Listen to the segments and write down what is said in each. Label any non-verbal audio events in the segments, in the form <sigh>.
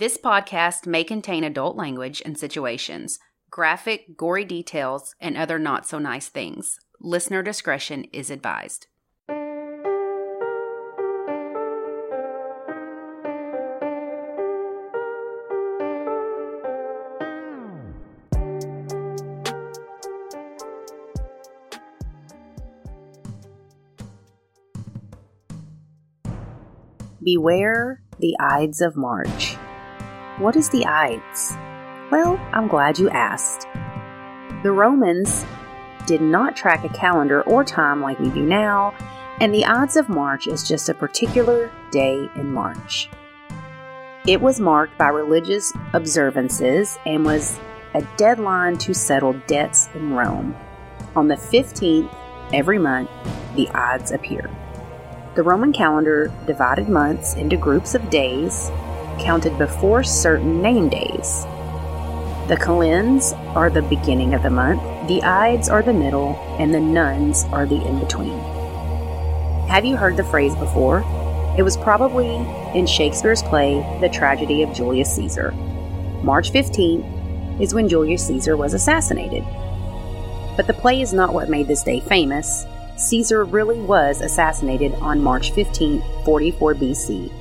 This podcast may contain adult language and situations, graphic, gory details, and other not so nice things. Listener discretion is advised. Beware the Ides of March. What is the Ides? Well, I'm glad you asked. The Romans did not track a calendar or time like we do now, and the Ides of March is just a particular day in March. It was marked by religious observances and was a deadline to settle debts in Rome. On the 15th every month, the Ides appear. The Roman calendar divided months into groups of days counted before certain name days. The kalends are the beginning of the month, the Ides are the middle, and the nones are the in between. Have you heard the phrase before? It was probably in Shakespeare's play, The Tragedy of Julius Caesar. March 15th is when Julius Caesar was assassinated. But the play is not what made this day famous. Caesar really was assassinated on March 15, 44 BC.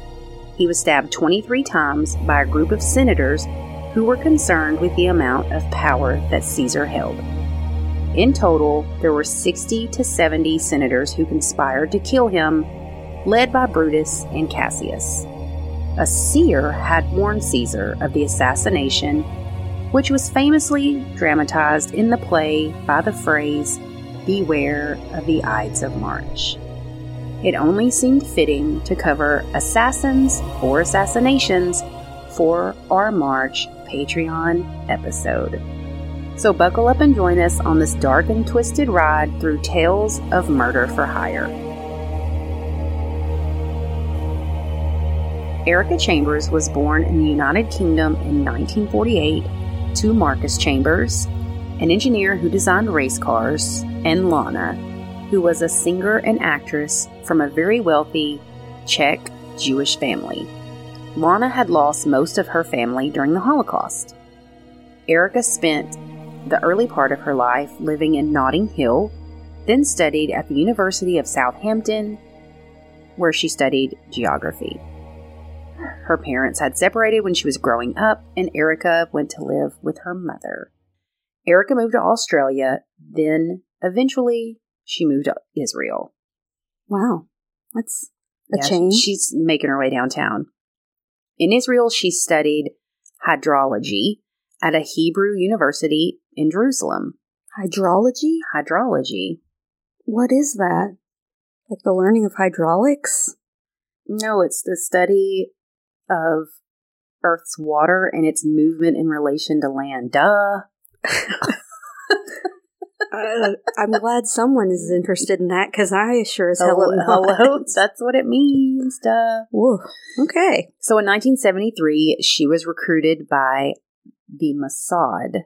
He was stabbed 23 times by a group of senators who were concerned with the amount of power that Caesar held. In total, there were 60 to 70 senators who conspired to kill him, led by Brutus and Cassius. A seer had warned Caesar of the assassination, which was famously dramatized in the play by the phrase, Beware of the Ides of March. It only seemed fitting to cover assassins or assassinations for our March Patreon episode. So buckle up and join us on this dark and twisted ride through tales of murder for hire. Erika Chambers was born in the United Kingdom in 1948 to Marcus Chambers, an engineer who designed race cars, and Lana, who was a singer and actress from a very wealthy Czech Jewish family. Lana had lost most of her family during the Holocaust. Erika spent the early part of her life living in Notting Hill, then studied at the University of Southampton, where she studied geography. Her parents had separated when she was growing up, and Erika went to live with her mother. Erika moved to Australia, then eventually she moved to Israel. Wow. That's a Yeah, change. She's making her way downtown. In Israel, she studied hydrology at a Hebrew university in Jerusalem. Hydrology? Hydrology. What is that? Like the learning of hydraulics? No, it's the study of Earth's water and its movement in relation to land. Duh. <laughs> Uh, I'm glad someone is interested in that because I sure as hell am Hello, not. hello. <laughs> That's what it means. Duh. Okay. So in 1973, she was recruited by the Mossad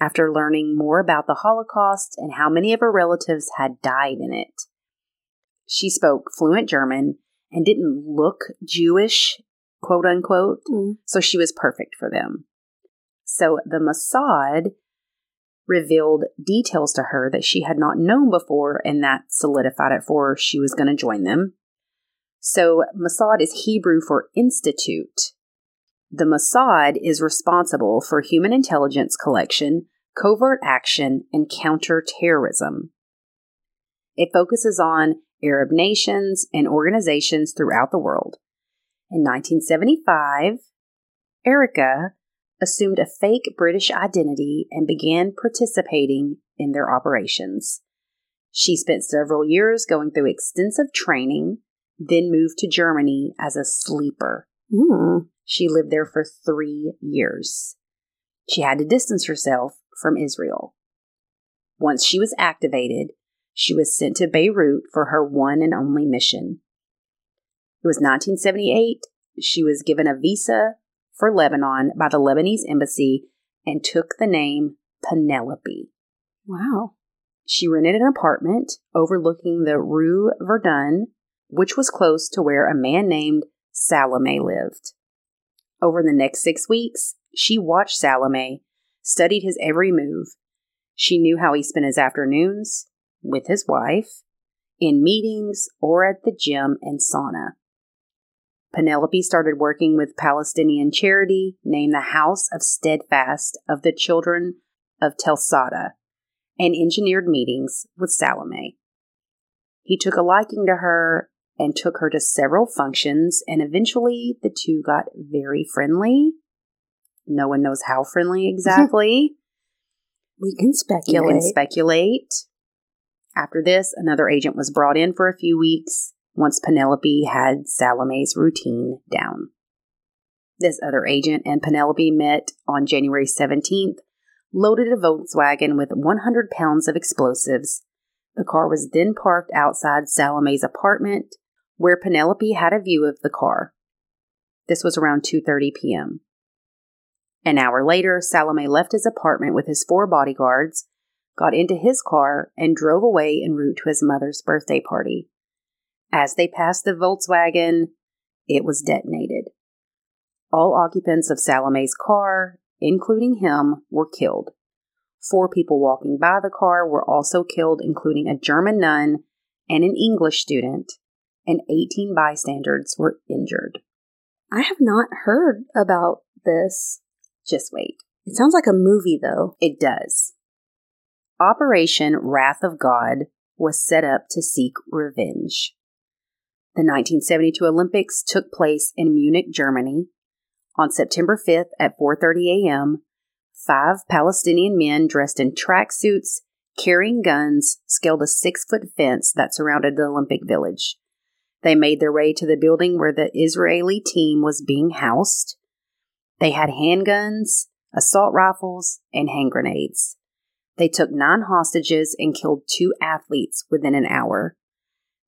after learning more about the Holocaust and how many of her relatives had died in it. She spoke fluent German and didn't look Jewish, quote unquote, Mm. so she was perfect for them. So the Mossad revealed details to her that she had not known before, and that solidified it for her she was going to join them. So Mossad is Hebrew for institute. The Mossad is responsible for human intelligence collection, covert action, and counterterrorism. It focuses on Arab nations and organizations throughout the world. In 1975, Erika assumed a fake British identity and began participating in their operations. She spent several years going through extensive training, then moved to Germany as a sleeper. Mm. She lived there for three years. She had to distance herself from Israel. Once she was activated, she was sent to Beirut for her one and only mission. It was 1978. She was given a visa for Lebanon by the Lebanese embassy and took the name Penelope. Wow. She rented an apartment overlooking the Rue Verdun, which was close to where a man named Salome lived. Over the next six weeks, she watched Salome, studied his every move. She knew how he spent his afternoons with his wife, in meetings, or at the gym and sauna. Penelope started working with Palestinian charity named the House of Steadfast of the Children of Telsada and engineered meetings with Salome. He took a liking to her and took her to several functions, and eventually the two got very friendly. No one knows how friendly <laughs> exactly. we can speculate. You can speculate. After this, another agent was brought in for a few weeks once Penelope had Salome's routine down. This other agent and Penelope met on January 17th, loaded a Volkswagen with 100 pounds of explosives. The car was then parked outside Salome's apartment, where Penelope had a view of the car. This was around 2:30 p.m. An hour later, Salome left his apartment with his four bodyguards, got into his car, and drove away en route to his mother's birthday party. As they passed the Volkswagen, it was detonated. All occupants of Salome's car, including him, were killed. Four people walking by the car were also killed, including a German nun and an English student, and 18 bystanders were injured. I have not heard about this. Just wait. It sounds like a movie, though. It does. Operation Wrath of God was set up to seek revenge. The 1972 Olympics took place in Munich, Germany. On September 5th at 4:30 a.m., five Palestinian men dressed in tracksuits, carrying guns, scaled a six-foot fence that surrounded the Olympic Village. They made their way to the building where the Israeli team was being housed. They had handguns, assault rifles, and hand grenades. They took nine hostages and killed two athletes within an hour.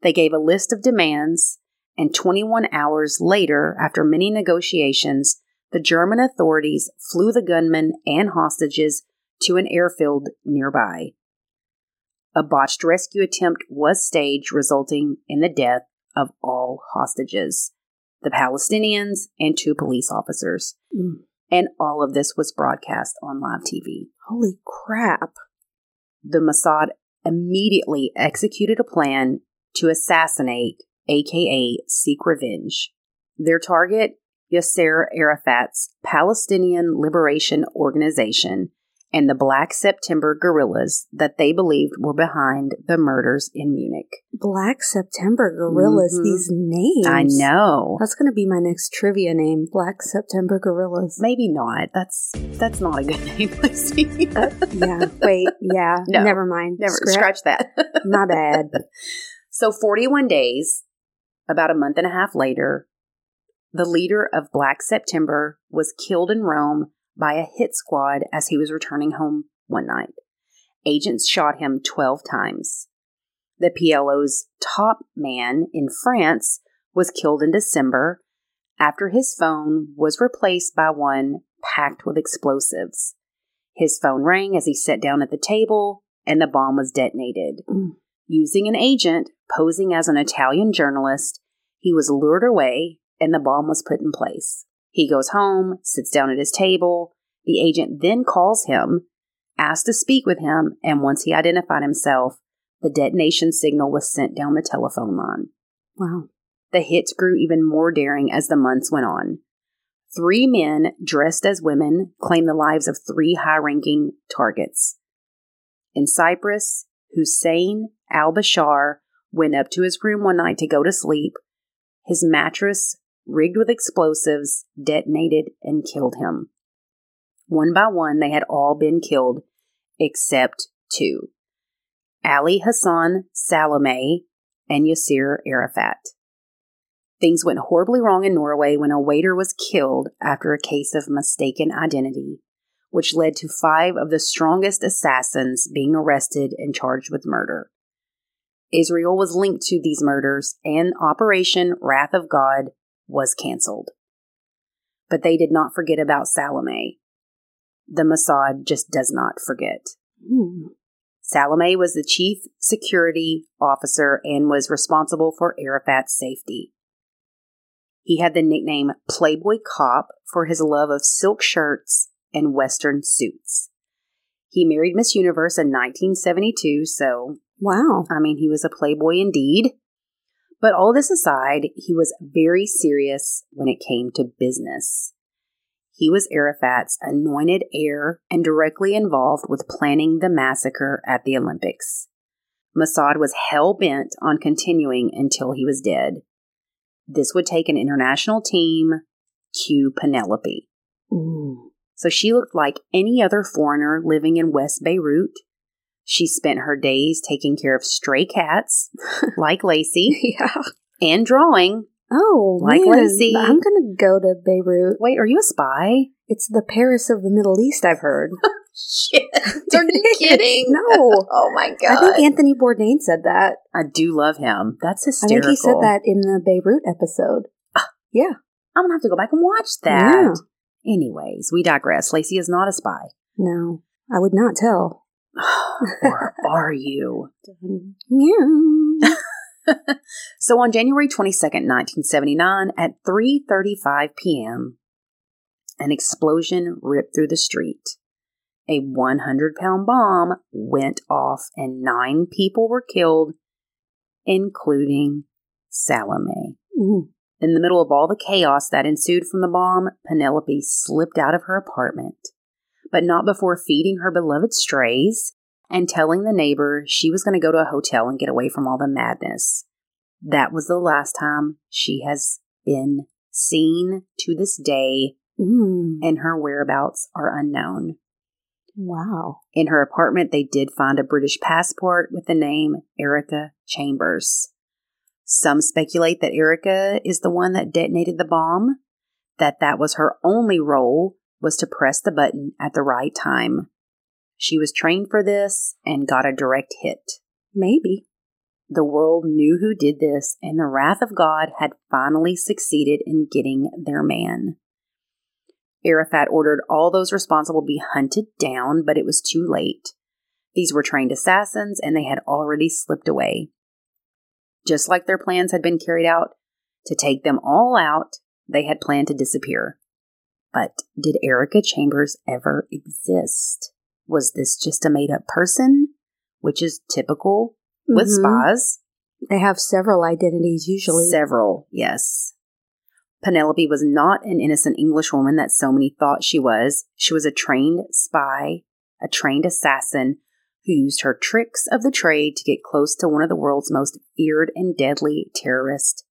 They gave a list of demands, and 21 hours later, after many negotiations, the German authorities flew the gunmen and hostages to an airfield nearby. A botched rescue attempt was staged, resulting in the death of all hostages the Palestinians and two police officers. Mm. And all of this was broadcast on live TV. Holy crap. The Mossad immediately executed a plan to assassinate, aka seek revenge. Their target, Yasser Arafat's Palestinian Liberation Organization and the Black September guerrillas that they believed were behind the murders in Munich. Black September guerrillas, mm-hmm. these names. I know. That's going to be my next trivia name, Black September guerrillas. Maybe not. That's that's not a good <laughs> name, Lucy. uh, yeah, wait, yeah. <laughs> No, never mind. Never scratch, scratch that. my bad. <laughs> So, 41 days, about a month and a half later, the leader of Black September was killed in Rome by a hit squad as he was returning home one night. Agents shot him 12 times. The PLO's top man in France was killed in December after his phone was replaced by one packed with explosives. His phone rang as he sat down at the table, and the bomb was detonated. Mm. Using an agent posing as an Italian journalist, he was lured away and the bomb was put in place. He goes home, sits down at his table. The agent then calls him, asks to speak with him, and once he identified himself, the detonation signal was sent down the telephone line. Wow. The hits grew even more daring as the months went on. Three men dressed as women claimed the lives of three high ranking targets. In Cyprus, Hussein al Bashar went up to his room one night to go to sleep. His mattress, rigged with explosives, detonated and killed him. One by one, they had all been killed, except two Ali Hassan Salome and Yasser Arafat. Things went horribly wrong in Norway when a waiter was killed after a case of mistaken identity which led to five of the strongest assassins being arrested and charged with murder. Israel was linked to these murders, and Operation Wrath of God was canceled. But they did not forget about Salome. The Mossad just does not forget. Hmm. Salome was the chief security officer and was responsible for Arafat's safety. He had the nickname Playboy Cop for his love of silk shirts and Western suits. He married Miss Universe in 1972, so, Wow. I mean, he was a playboy indeed. But all this aside, he was very serious when it came to business. He was Arafat's anointed heir and directly involved with planning the massacre at the Olympics. Mossad was hell bent on continuing until he was dead. This would take an international team, cue Penelope. Mm. So she looked like any other foreigner living in West Beirut. She spent her days taking care of stray cats, <laughs> like Lacey, <laughs> Yeah. and drawing. Oh, Like man. Lacey. I'm going to go to Beirut. Wait, are you a spy? It's the Paris of the Middle East, I've heard. <laughs> Shit. Are you kidding? no. Oh my god. I think Anthony Bourdain said that. I do love him. That's I hysterical. think he said that in the Beirut episode. Ah. Yeah. I'm gonna have to go back and watch that. Anyways, we digress. Lacey is not a spy. No, I would not tell. <sighs> or are you? <laughs> <laughs> So on January 22nd, 1979, at 3:35 p.m., an explosion ripped through the street. A 100-pound bomb went off and 9 people were killed, including Salome. Mm. In the middle of all the chaos that ensued from the bomb, Penelope slipped out of her apartment, but not before feeding her beloved strays and telling the neighbor she was going to go to a hotel and get away from all the madness. That was the last time she has been seen to this day, Mm. and her whereabouts are unknown. Wow. In her apartment, they did find a British passport with the name Erika Chambers. Some speculate that Erika is the one that detonated the bomb, that that was her only role was to press the button at the right time. She was trained for this and got a direct hit. Maybe. The world knew who did this, and the wrath of God had finally succeeded in getting their man. Arafat ordered all those responsible be hunted down, but it was too late. These were trained assassins, and they had already slipped away. Just like their plans had been carried out to take them all out, they had planned to disappear. But did Erika Chambers ever exist? Was this just a made up person? Which is typical with Mhm. spies. They have several identities usually. Several, yes. Penelope was not an innocent Englishwoman that so many thought she was. She was a trained spy, a trained assassin who used her tricks of the trade to get close to one of the world's most feared and deadly terrorists,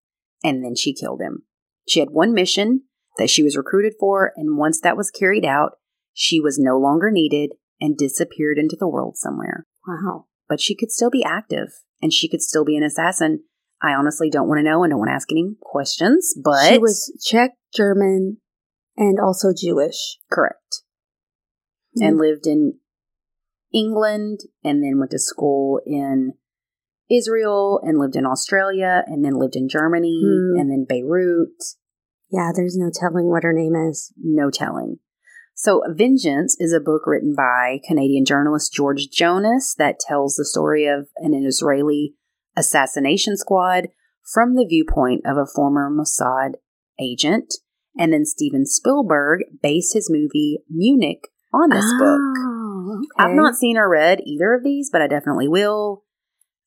and then she killed him. She had one mission that she was recruited for, and once that was carried out, she was no longer needed and disappeared into the world somewhere wow. but she could still be active and she could still be an assassin. I honestly don't want to know and don't want to ask any questions, but She was Czech, German, and also Jewish. correct. Hmm. And lived in England and then went to school in Israel and lived in Australia and then lived in Germany Hmm. and then Beirut. Yeah, there's no telling what her name is. No telling. So, Vengeance is a book written by Canadian journalist George Jonas that tells the story of an Israeli assassination squad from the viewpoint of a former Mossad agent. And then Steven Spielberg based his movie Munich on this book. Oh, okay. I've not seen or read either of these, but I definitely will.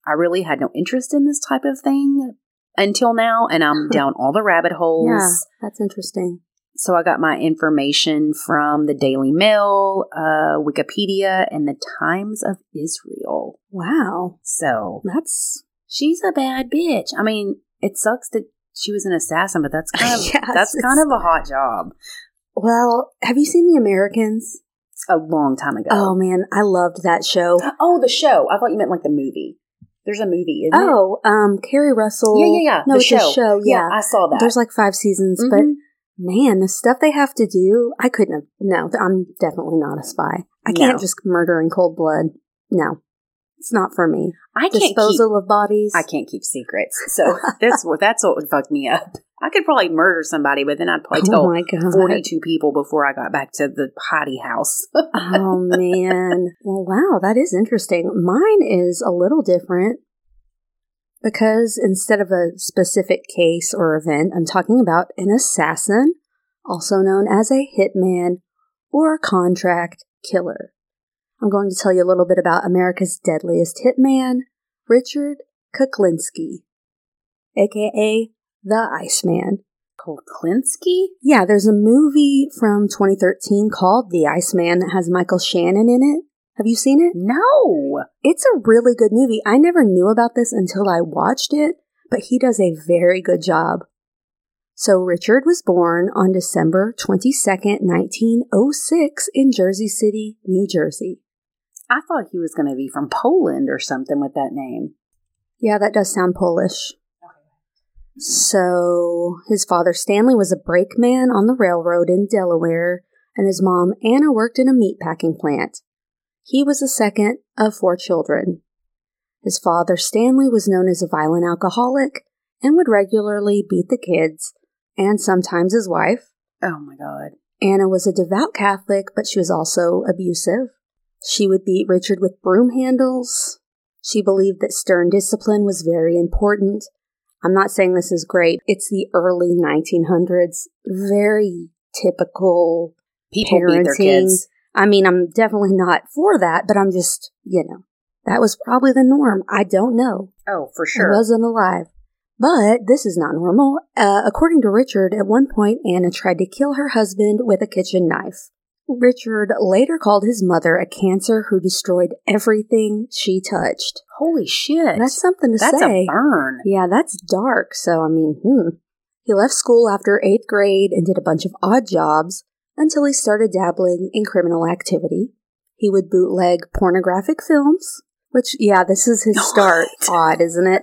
I really had no interest in this type of thing until now, and I'm <laughs> down all the rabbit holes. Yeah, that's interesting. So I got my information from the Daily Mail, uh, Wikipedia, and the Times of Israel. Wow. So That's she's a bad bitch. I mean, it sucks that she was an assassin, but that's <laughs> kind of Yes, that's kind of a hot job. well. Have you seen The Americans? A long time ago. Oh man, I loved that show. Oh, the show. I thought you meant like the movie. There's a movie, isn't it? Oh, um, Keri Russell. Yeah, yeah, yeah. No, the it's show. a show. Yeah, I saw that. there's like five seasons, but Mhm. man, the stuff they have to do, I couldn't have. No, I'm definitely not a spy. I can't No. just murder in cold blood. No, it's not for me. I can't keep Disposal of bodies. I can't keep secrets. So that's what that's what would fuck me up. I could probably murder somebody, but then I'd probably Oh tell 42 people before I got back to the potty house. oh man. <laughs> Well, wow, that is interesting. Mine is a little different. Because instead of a specific case or event, I'm talking about an assassin, also known as a hitman or a contract killer. I'm going to tell you a little bit about America's deadliest hitman, Richard Kuklinski, aka the Iceman. Kuklinski? Yeah, there's a movie from 2013 called The Iceman that has Michael Shannon in it. Have you seen it? No. It's a really good movie. I never knew about this until I watched it, but he does a very good job. So Richard was born on December 22nd, 1906 in Jersey City, New Jersey. I thought he was going to be from Poland or something with that name. Yeah, that does sound Polish. So his father Stanley was a brakeman on the railroad in Delaware, and his mom Anna worked in a meat packing plant. He was the second of four children. His father Stanley was known as a violent alcoholic and would regularly beat the kids and sometimes his wife. Oh my God. Anna was a devout Catholic, but she was also abusive. She would beat Richard with broom handles. She believed that stern discipline was very important. I'm not saying this is great. It's the early 1900s. Very typical People parenting. beat their kids. I mean, I'm definitely not for that, but I'm just, you know, that was probably the norm. I don't know. Oh, for I sure. wasn't alive. But this is not normal. Uh, according to Richard, at one point, Anna tried to kill her husband with a kitchen knife. Richard later called his mother a cancer who destroyed everything she touched. Holy shit. That's something to That's say. a burn. Yeah, that's dark. So, I mean, hmm. He left school after eighth grade and did a bunch of odd jobs until he started dabbling in criminal activity. He would bootleg pornographic films, which, yeah, this is his <laughs> start. odd, isn't it?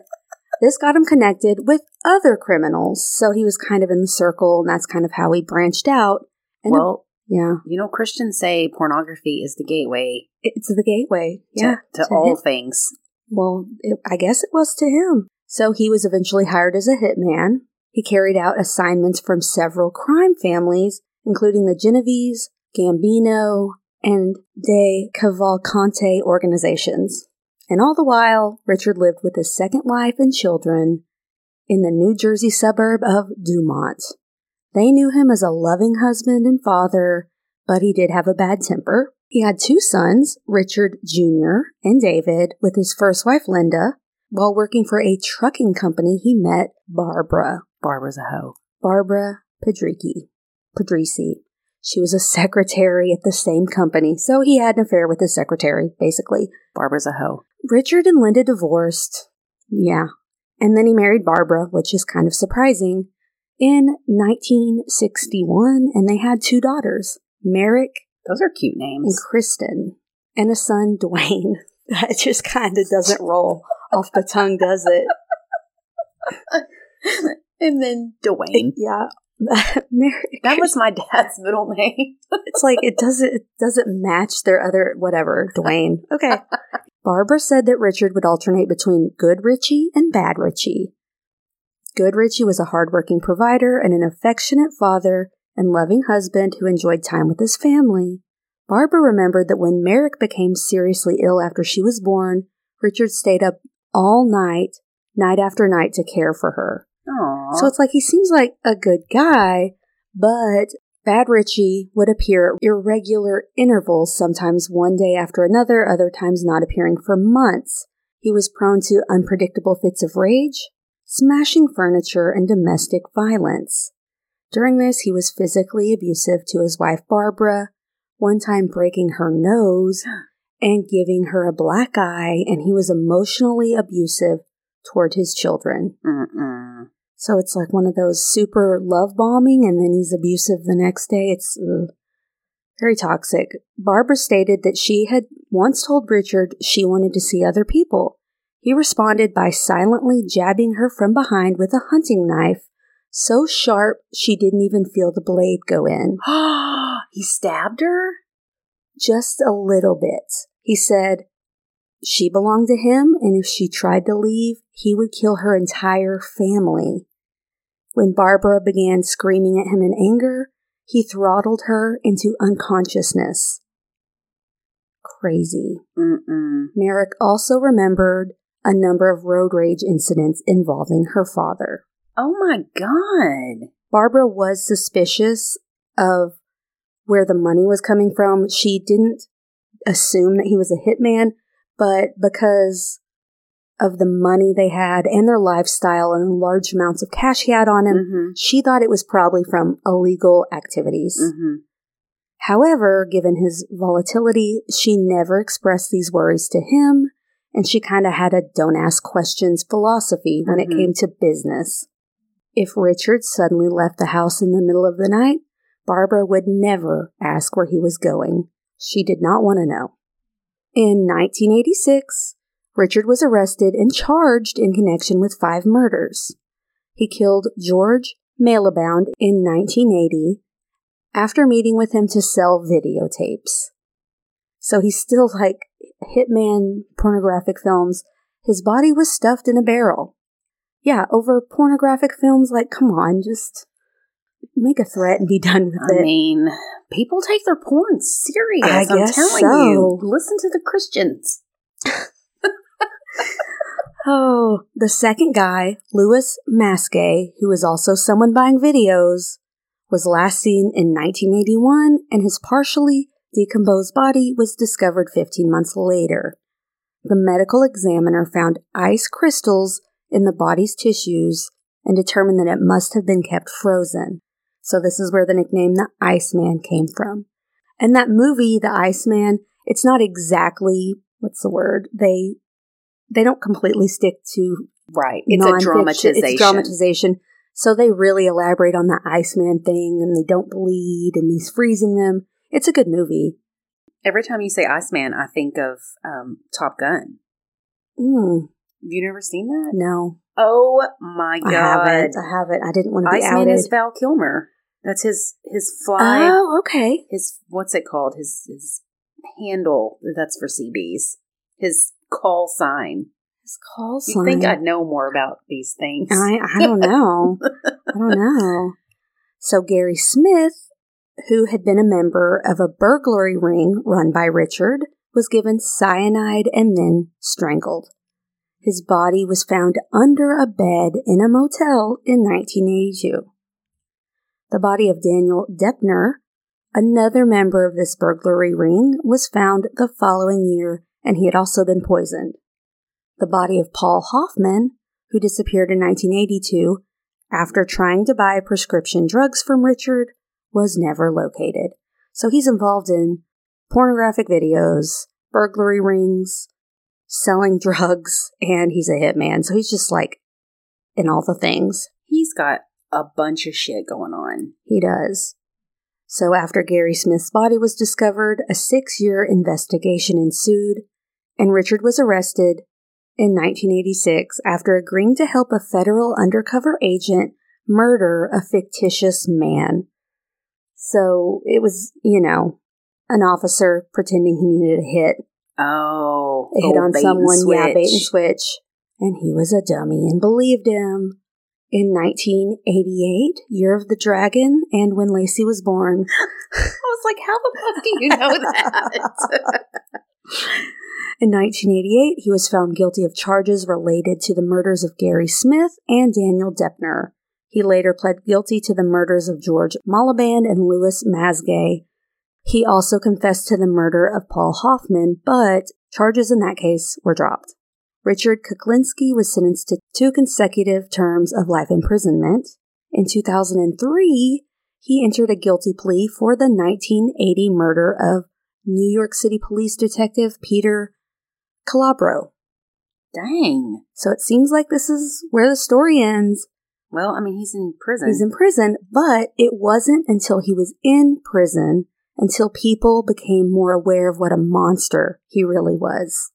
This got him connected with other criminals, so he was kind of in the circle, and that's kind of how he branched out. And well, yeah, you know, Christians say pornography is the gateway it's the gateway. to, yeah, to to all hit- things. Well, it, I guess it was to him. So he was eventually hired as a hitman. He carried out assignments from several crime families, including the Genovese, Gambino, and De Cavalcante organizations. And all the while, Richard lived with his second wife and children in the New Jersey suburb of Dumont. They knew him as a loving husband and father, but he did have a bad temper. He had two sons, Richard Jr. and David, with his first wife, Linda. While working for a trucking company, he met Barbara, Barbara's a hoe. Barbara Padriki, Padrisi. She was a secretary at the same company, so he had an affair with his secretary, basically. Barbara's a hoe. Richard and Linda divorced. Yeah. And then he married Barbara, which is kind of surprising, in 1961, and they had two daughters, Merrick Those are cute names. and. Kristen, and a son, <laughs> Dwayne. That just kind of doesn't roll off the tongue, does it? <laughs> and then Dwayne. <laughs> Yeah. Merrick. That was my dad's middle name. it's like it doesn't it doesn't match their other whatever Dwayne. Okay. Barbara said that Richard would alternate between good Richie and bad Richie. Good Richie was a hardworking provider and an affectionate father and loving husband who enjoyed time with his family. Barbara remembered that when Merrick became seriously ill after she was born, Richard stayed up all night, night after night, to care for her. Aww. So it's like he seems like a good guy, but Bad Richie would appear at irregular intervals, sometimes one day after another, other times not appearing for months. He was prone to unpredictable fits of rage, smashing furniture, and domestic violence. During this, he was physically abusive to his wife Barbara, one time breaking her nose <gasps> and giving her a black eye, and he was emotionally abusive toward his children. Mm-mm. So it's like one of those super love bombing, and then he's abusive the next day. It's ugh, very toxic. Barbara stated that she had once told Richard she wanted to see other people. He responded by silently jabbing her from behind with a hunting knife, so sharp she didn't even feel the blade go in. <gasps> he stabbed her? Just a little bit. He said she belonged to him, and if she tried to leave, he would kill her entire family. When Barbara began screaming at him in anger, he throttled her into unconsciousness. Crazy. Mm-mm. Merrick also remembered a number of road rage incidents involving her father. Oh my God. Barbara was suspicious of where the money was coming from. She didn't assume that he was a hitman, but because of the money they had and their lifestyle and large amounts of cash he had on him, Mm-hmm. she thought it was probably from illegal activities. Mm-hmm. However, given his volatility, she never expressed these worries to him, and she kind of had a don't ask questions philosophy when it Mhm. came to business. If Richard suddenly left the house in the middle of the night, Barbara would never ask where he was going. She did not want to know. In 1986, Richard was arrested and charged in connection with five murders. He killed George Malliband in 1980 after meeting with him to sell videotapes. So he's still like hitman pornographic films. His body was stuffed in a barrel. Yeah, over pornographic films, like, come on, just make a threat and be done with I it. I mean, people take their porn serious. I I'm guess telling so. you. Listen to the Christians. <laughs> Oh, the second guy, Louis Masgay, who was also someone buying videos, was last seen in 1981 and his partially decomposed body was discovered 15 months later. The medical examiner found ice crystals in the body's tissues and determined that it must have been kept frozen. So this is where the nickname the Iceman came from. And that movie, The Iceman, it's not exactly what's the word? They they don't completely stick to Right. It's a nonfiction. dramatization. It's dramatization. So they really elaborate on the Iceman thing and they don't bleed and he's freezing them. It's a good movie. Every time you say Iceman, I think of um, Top Gun. Mm, Have you never seen that? no, Oh my I god! haven't. I haven't. I didn't want to be Iceman outed. is Val Kilmer. That's his his fly. oh, okay. His what's it called? His his handle. That's for CBs. His call sign. His call sign. You think I'd know more about these things? I, I don't know. <laughs> I don't know. So Gary Smith, who had been a member of a burglary ring run by Richard, was given cyanide and then strangled. His body was found under a bed in a motel in 1982. The body of Daniel Deppner, another member of this burglary ring, was found the following year and he had also been poisoned. The body of Paul Hoffman, who disappeared in 1982 after trying to buy prescription drugs from Richard, was never located. So he's involved in pornographic videos, burglary rings, selling drugs, and he's a hitman. So he's just like in all the things. He's got a bunch of shit going on. He does. So after Gary Smith's body was discovered, a six year investigation ensued, and Richard was arrested in 1986 after agreeing to help a federal undercover agent murder a fictitious man. So it was, you know, an officer pretending he needed a hit, Oh, a hit on someone, yeah, bait and switch. switch. And he was a dummy and believed him. In 1988, Year of the Dragon, and when Lacey was born, <laughs> I was like, how the fuck do you know that? In 1988, he was found guilty of charges related to the murders of Gary Smith and Daniel Deppner. He later pled guilty to the murders of George Malliband and Louis Masgay. He also confessed to the murder of Paul Hoffman, but charges in that case were dropped. Richard Kuklinski was sentenced to two consecutive terms of life imprisonment. In 2003, he entered a guilty plea for the 1980 murder of New York City police detective Peter Calabro. Dang. So it seems like this is where the story ends. Well, I mean, he's in prison. He's in prison, but it wasn't until he was in prison until people became more aware of what a monster he really was.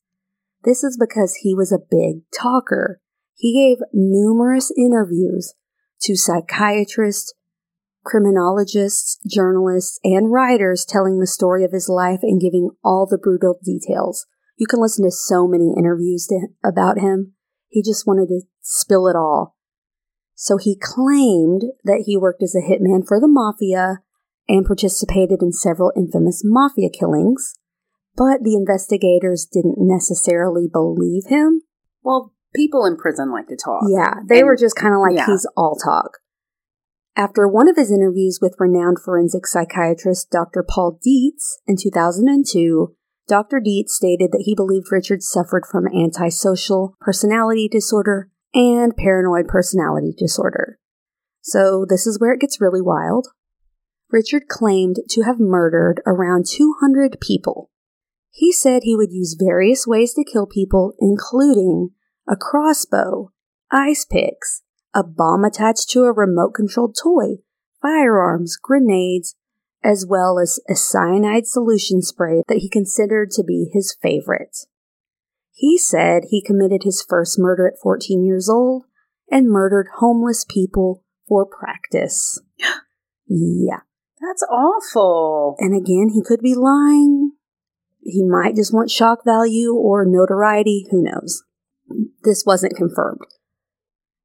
This is because he was a big talker. He gave numerous interviews to psychiatrists, criminologists, journalists, and writers telling the story of his life and giving all the brutal details. You can listen to so many interviews to, about him. He just wanted to spill it all. So he claimed that he worked as a hitman for the mafia and participated in several infamous mafia killings, but the investigators didn't necessarily believe him. Well, people in prison like to talk. Yeah, they And- were just kind of like yeah. he's all talk. After one of his interviews with renowned forensic psychiatrist Dr. Paul Dietz in 2002, Dr. Dietz stated that he believed Richard suffered from antisocial personality disorder and paranoid personality disorder. So this is where it gets really wild. Richard claimed to have murdered around 200 people. He said he would use various ways to kill people, including a crossbow, ice picks, a bomb attached to a remote controlled toy, firearms, grenades, as well as a cyanide solution spray that he considered to be his favorite. He said he committed his first murder at 14 years old and murdered homeless people for practice. <gasps> yeah. That's awful. And again, he could be lying. He might just want shock value or notoriety. Who knows? This wasn't confirmed.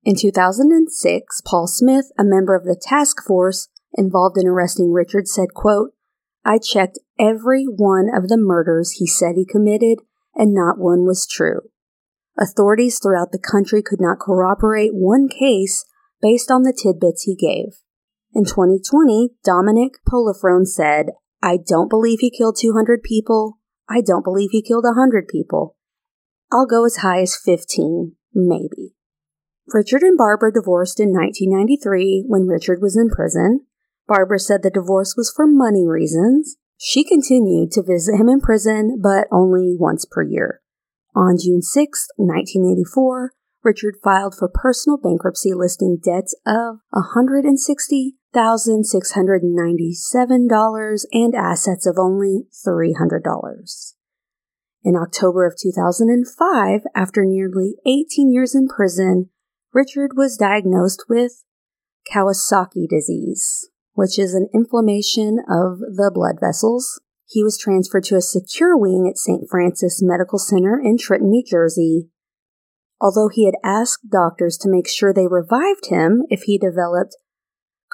In 2006, Paul Smith, a member of the task force involved in arresting Richard, said, quote, I checked every one of the murders he said he committed, and not one was true. Authorities throughout the country could not corroborate one case based on the tidbits he gave. In 2020, Dominic Polifrone said, I don't believe he killed 200 people. I don't believe he killed 100 people. I'll go as high as 15, maybe. Richard and Barbara divorced in 1993 when Richard was in prison. Barbara said the divorce was for money reasons. She continued to visit him in prison, but only once per year. On June 6, 1984, Richard filed for personal bankruptcy listing debts of $160,697 and assets of only $300. In October of 2005, after nearly 18 years in prison, Richard was diagnosed with Kawasaki disease, which is an inflammation of the blood vessels. He was transferred to a secure wing at St. Francis Medical Center in Trenton, New Jersey. Although he had asked doctors to make sure they revived him if he developed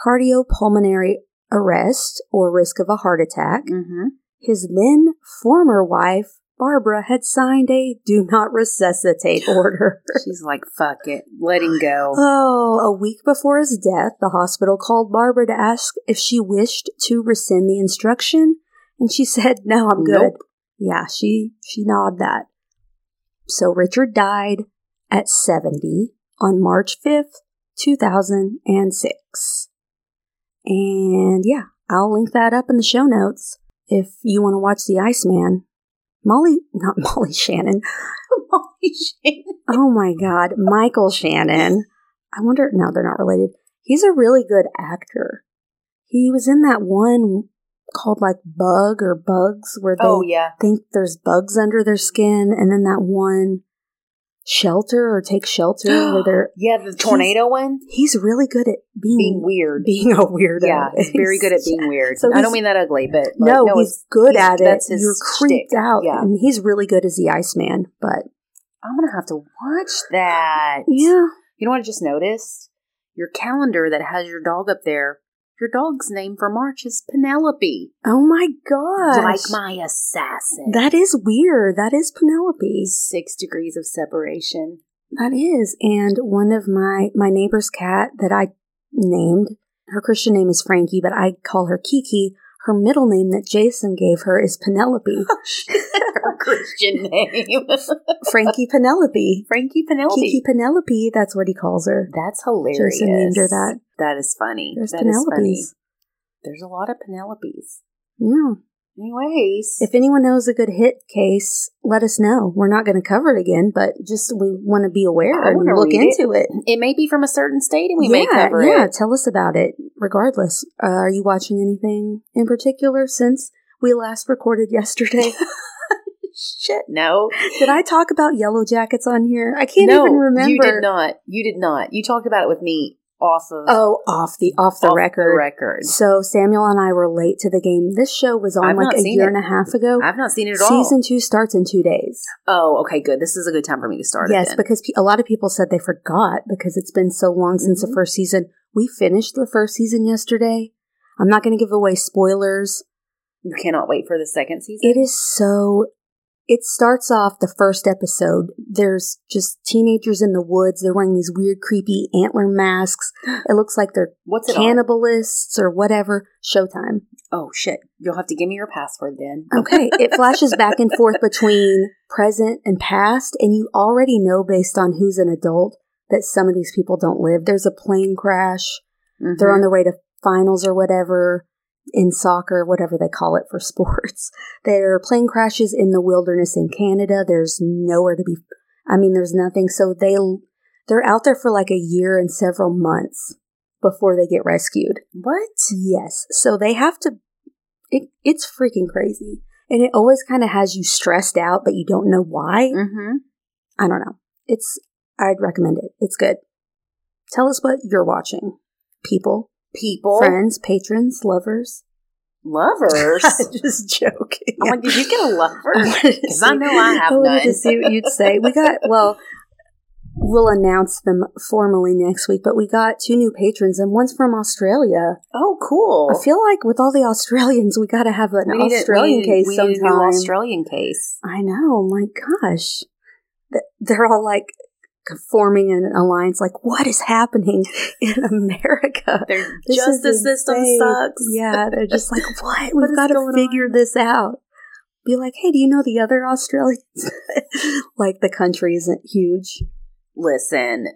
cardiopulmonary arrest or risk of a heart attack, Mm-hmm. his then former wife, Barbara, had signed a do not resuscitate <laughs> order. She's like, fuck it. Let him go. Oh, a week before his death, the hospital called Barbara to ask if she wished to rescind the instruction, and she <laughs> said, "No, I'm good." Nope. Yeah, she she nodded that. So Richard died at 70 on March 5th, 2006. And yeah, I'll link that up in the show notes if you want to watch The Iceman. Molly, not <laughs> Molly Shannon. <laughs> Molly Shane. Oh my god, Michael Shannon. I wonder, no, they're not related. He's a really good actor. He was in that one called like Bug or Bugs where they Oh, yeah. think there's bugs under their skin, and then that one Shelter or Take Shelter where they're. <gasps> Yeah, the tornado one? He's really good at being Being weird. being a weirdo. Yeah, he's very good at being weird. So I don't mean that ugly, but like, no, no, he's good he's- at it. His You're creeped shtick. out, Yeah, and he's really good as the Iceman. But I'm gonna have to watch that. yeah, You know what I just noticed? Your calendar that has your dog up there. Your dog's name for March is Penelope, oh my gosh, like my assassin. That is weird. That is Penelope. Six degrees of separation. That is. And one of my my neighbor's cat that I named, her Christian name is Frankie, but I call her Kiki. Her middle name that Jason gave her is Penelope. <laughs> Oh, her Christian name, Frankie Penelope. Frankie Penelope. Kiki Penelope, that's what he calls her. That's hilarious. Jason named her that. That is funny. There's That is funny. Penelopes. There's a lot of Penelopes. Yeah. Anyways, If anyone knows a good hit case, let us know. We're not going to cover it again, but just we want to be aware I and look read it. into it. it may be from a certain state, and we yeah, may cover yeah, it. Yeah, tell us about it. Regardless, uh, are you watching anything in particular since we last recorded yesterday? <laughs> Shit, no. did I talk about Yellow Jackets on here? I can't no, even remember. You did not. You did not. You talked about it with me off of Oh, off the off the off record. record. So Samuel and I were late to the game. This show was on I've like a year it. and a half ago. I've not seen it at all. Season two starts in two days. Oh, okay, good. This is a good time for me to start. yes, because pe- a lot of people said they forgot because it's been so long since Mhm. the first season. We finished the first season yesterday. I'm not going to give away spoilers. you cannot wait for the second season. It is so it starts off the first episode. There's just teenagers in the woods. They're wearing these weird, creepy antler masks. It looks like they're What's it cannibalists or whatever. Showtime. Oh shit! You'll have to give me your password then. Okay. <laughs> it flashes back and forth between present and past, and you already know based on who's an adult that some of these people don't live. There's a plane crash. Mm-hmm. They're on their way to finals or whatever in soccer, whatever they call it for <laughs> sports. There are plane crashes in the wilderness in Canada. There's nowhere to be. I mean, there's nothing. So they they're out there for like a year and several months before they get rescued. what? Yes. So they have to. It, it's freaking crazy, and it always kind of has you stressed out, but you don't know why. Mm-hmm. I don't know. It's. I'd recommend it. It's good. Tell us what you're watching, people People, friends, patrons, lovers. lovers. <laughs> just joking. I'm like, did you get a lover? Because Because I know I have wanted to none. see what you'd say. We got <laughs> well. We'll announce them formally next week, but we got two new patrons, and one's from Australia. Oh, cool. I feel like with all the Australians, we got to have an we need a- Australian we need, case we need a new sometime. Australian case. I know. My gosh, they're all like forming an alliance. Like, what is happening <laughs> in America? Their This justice system sucks. Yeah, they're just like, <laughs> what? What We've got to figure on? this out. Be like, hey, do you know the other Australians? <laughs> like, the country isn't huge. Listen,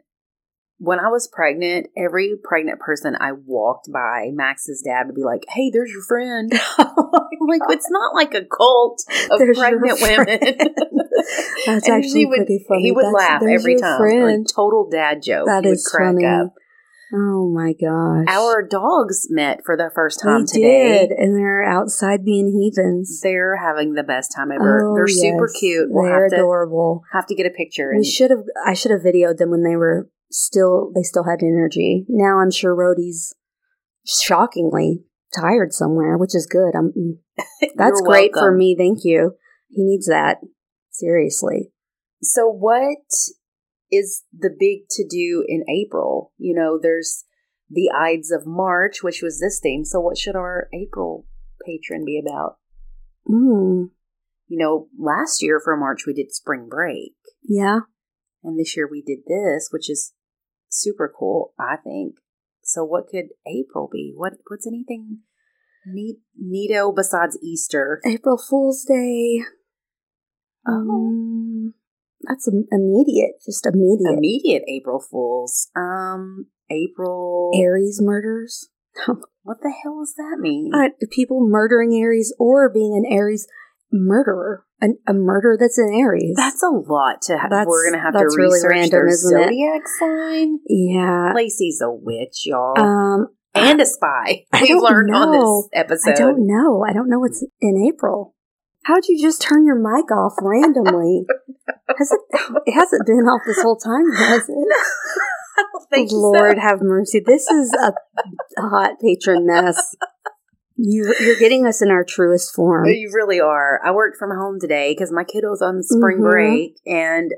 when I was pregnant, every pregnant person I walked by, Max's dad would be like, "Hey, there's your friend." <laughs> I'm like, it's not like a cult of There's pregnant women. <laughs> That's And actually he would, pretty funny. He would That's- laugh every time. friend. Like total dad joke. That he would is crack funny. up. Oh my gosh. Our dogs met for the first time today. did, and they're outside being heathens. They're having the best time ever. Oh, They're super cute. We'll They're have to adorable. have to get a picture. We should have. I should have videoed them when they were still. They still had energy. Now I'm sure Rhodey's shockingly tired somewhere, which is good. I'm. mm, <laughs> That's great for me. Thank you. He needs that. Seriously. So, what is the big to do in April? You know, there's the Ides of March, which was this theme. So, what should our April patron be about? Mm, You know, last year for March we did spring break, yeah. and this year we did this, which is super cool, I think. So, what could April be? What What's anything neat, neato besides Easter? April Fool's Day. Um, that's im- immediate. Just immediate. Immediate April Fools. Um, April. Aries murders. <laughs> What the hell does that mean? Uh, people murdering Aries or being an Aries murderer. An, a murder that's an Aries. That's a lot to have. That's- We're gonna have to that's really research random, their isn't it? zodiac sign. yeah. Lacey's a witch, y'all, Um, and a spy. I don't learned on this episode. I don't know. I don't know what's in April. How'd you just turn your mic off randomly? Has it? It hasn't been off this whole time, has it? <laughs> Think so. Lord have mercy. This is a hot patron mess. You, you're getting us in our truest form. You really are. I worked from home today because my kiddo's on spring Mhm. break and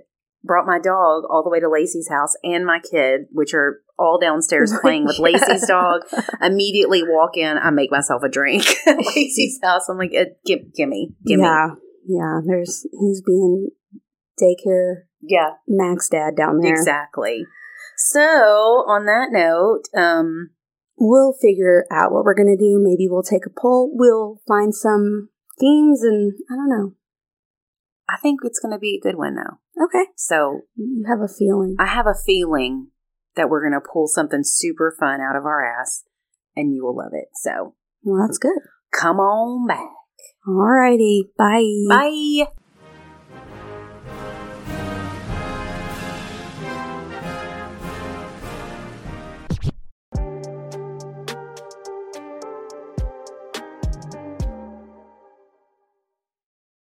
brought my dog all the way to Lacey's house and my kid, which are all downstairs <laughs> playing with. Lacey's dog. <laughs> Immediately walk in, I make myself a drink <laughs> at Lacey's house. I'm like, uh, give, gimme, gimme. Yeah, yeah. There's he's being daycare Yeah, Max dad down there. exactly. So, on that note, um, We'll figure out what we're gonna do. Maybe we'll take a poll. We'll find some themes, and I don't know. I think it's going to be a good one, though. Okay, So, you you have a feeling. I have a feeling that we're going to pull something super fun out of our ass and you will love it. So, Well, that's good. come on back. Alrighty, bye. Bye.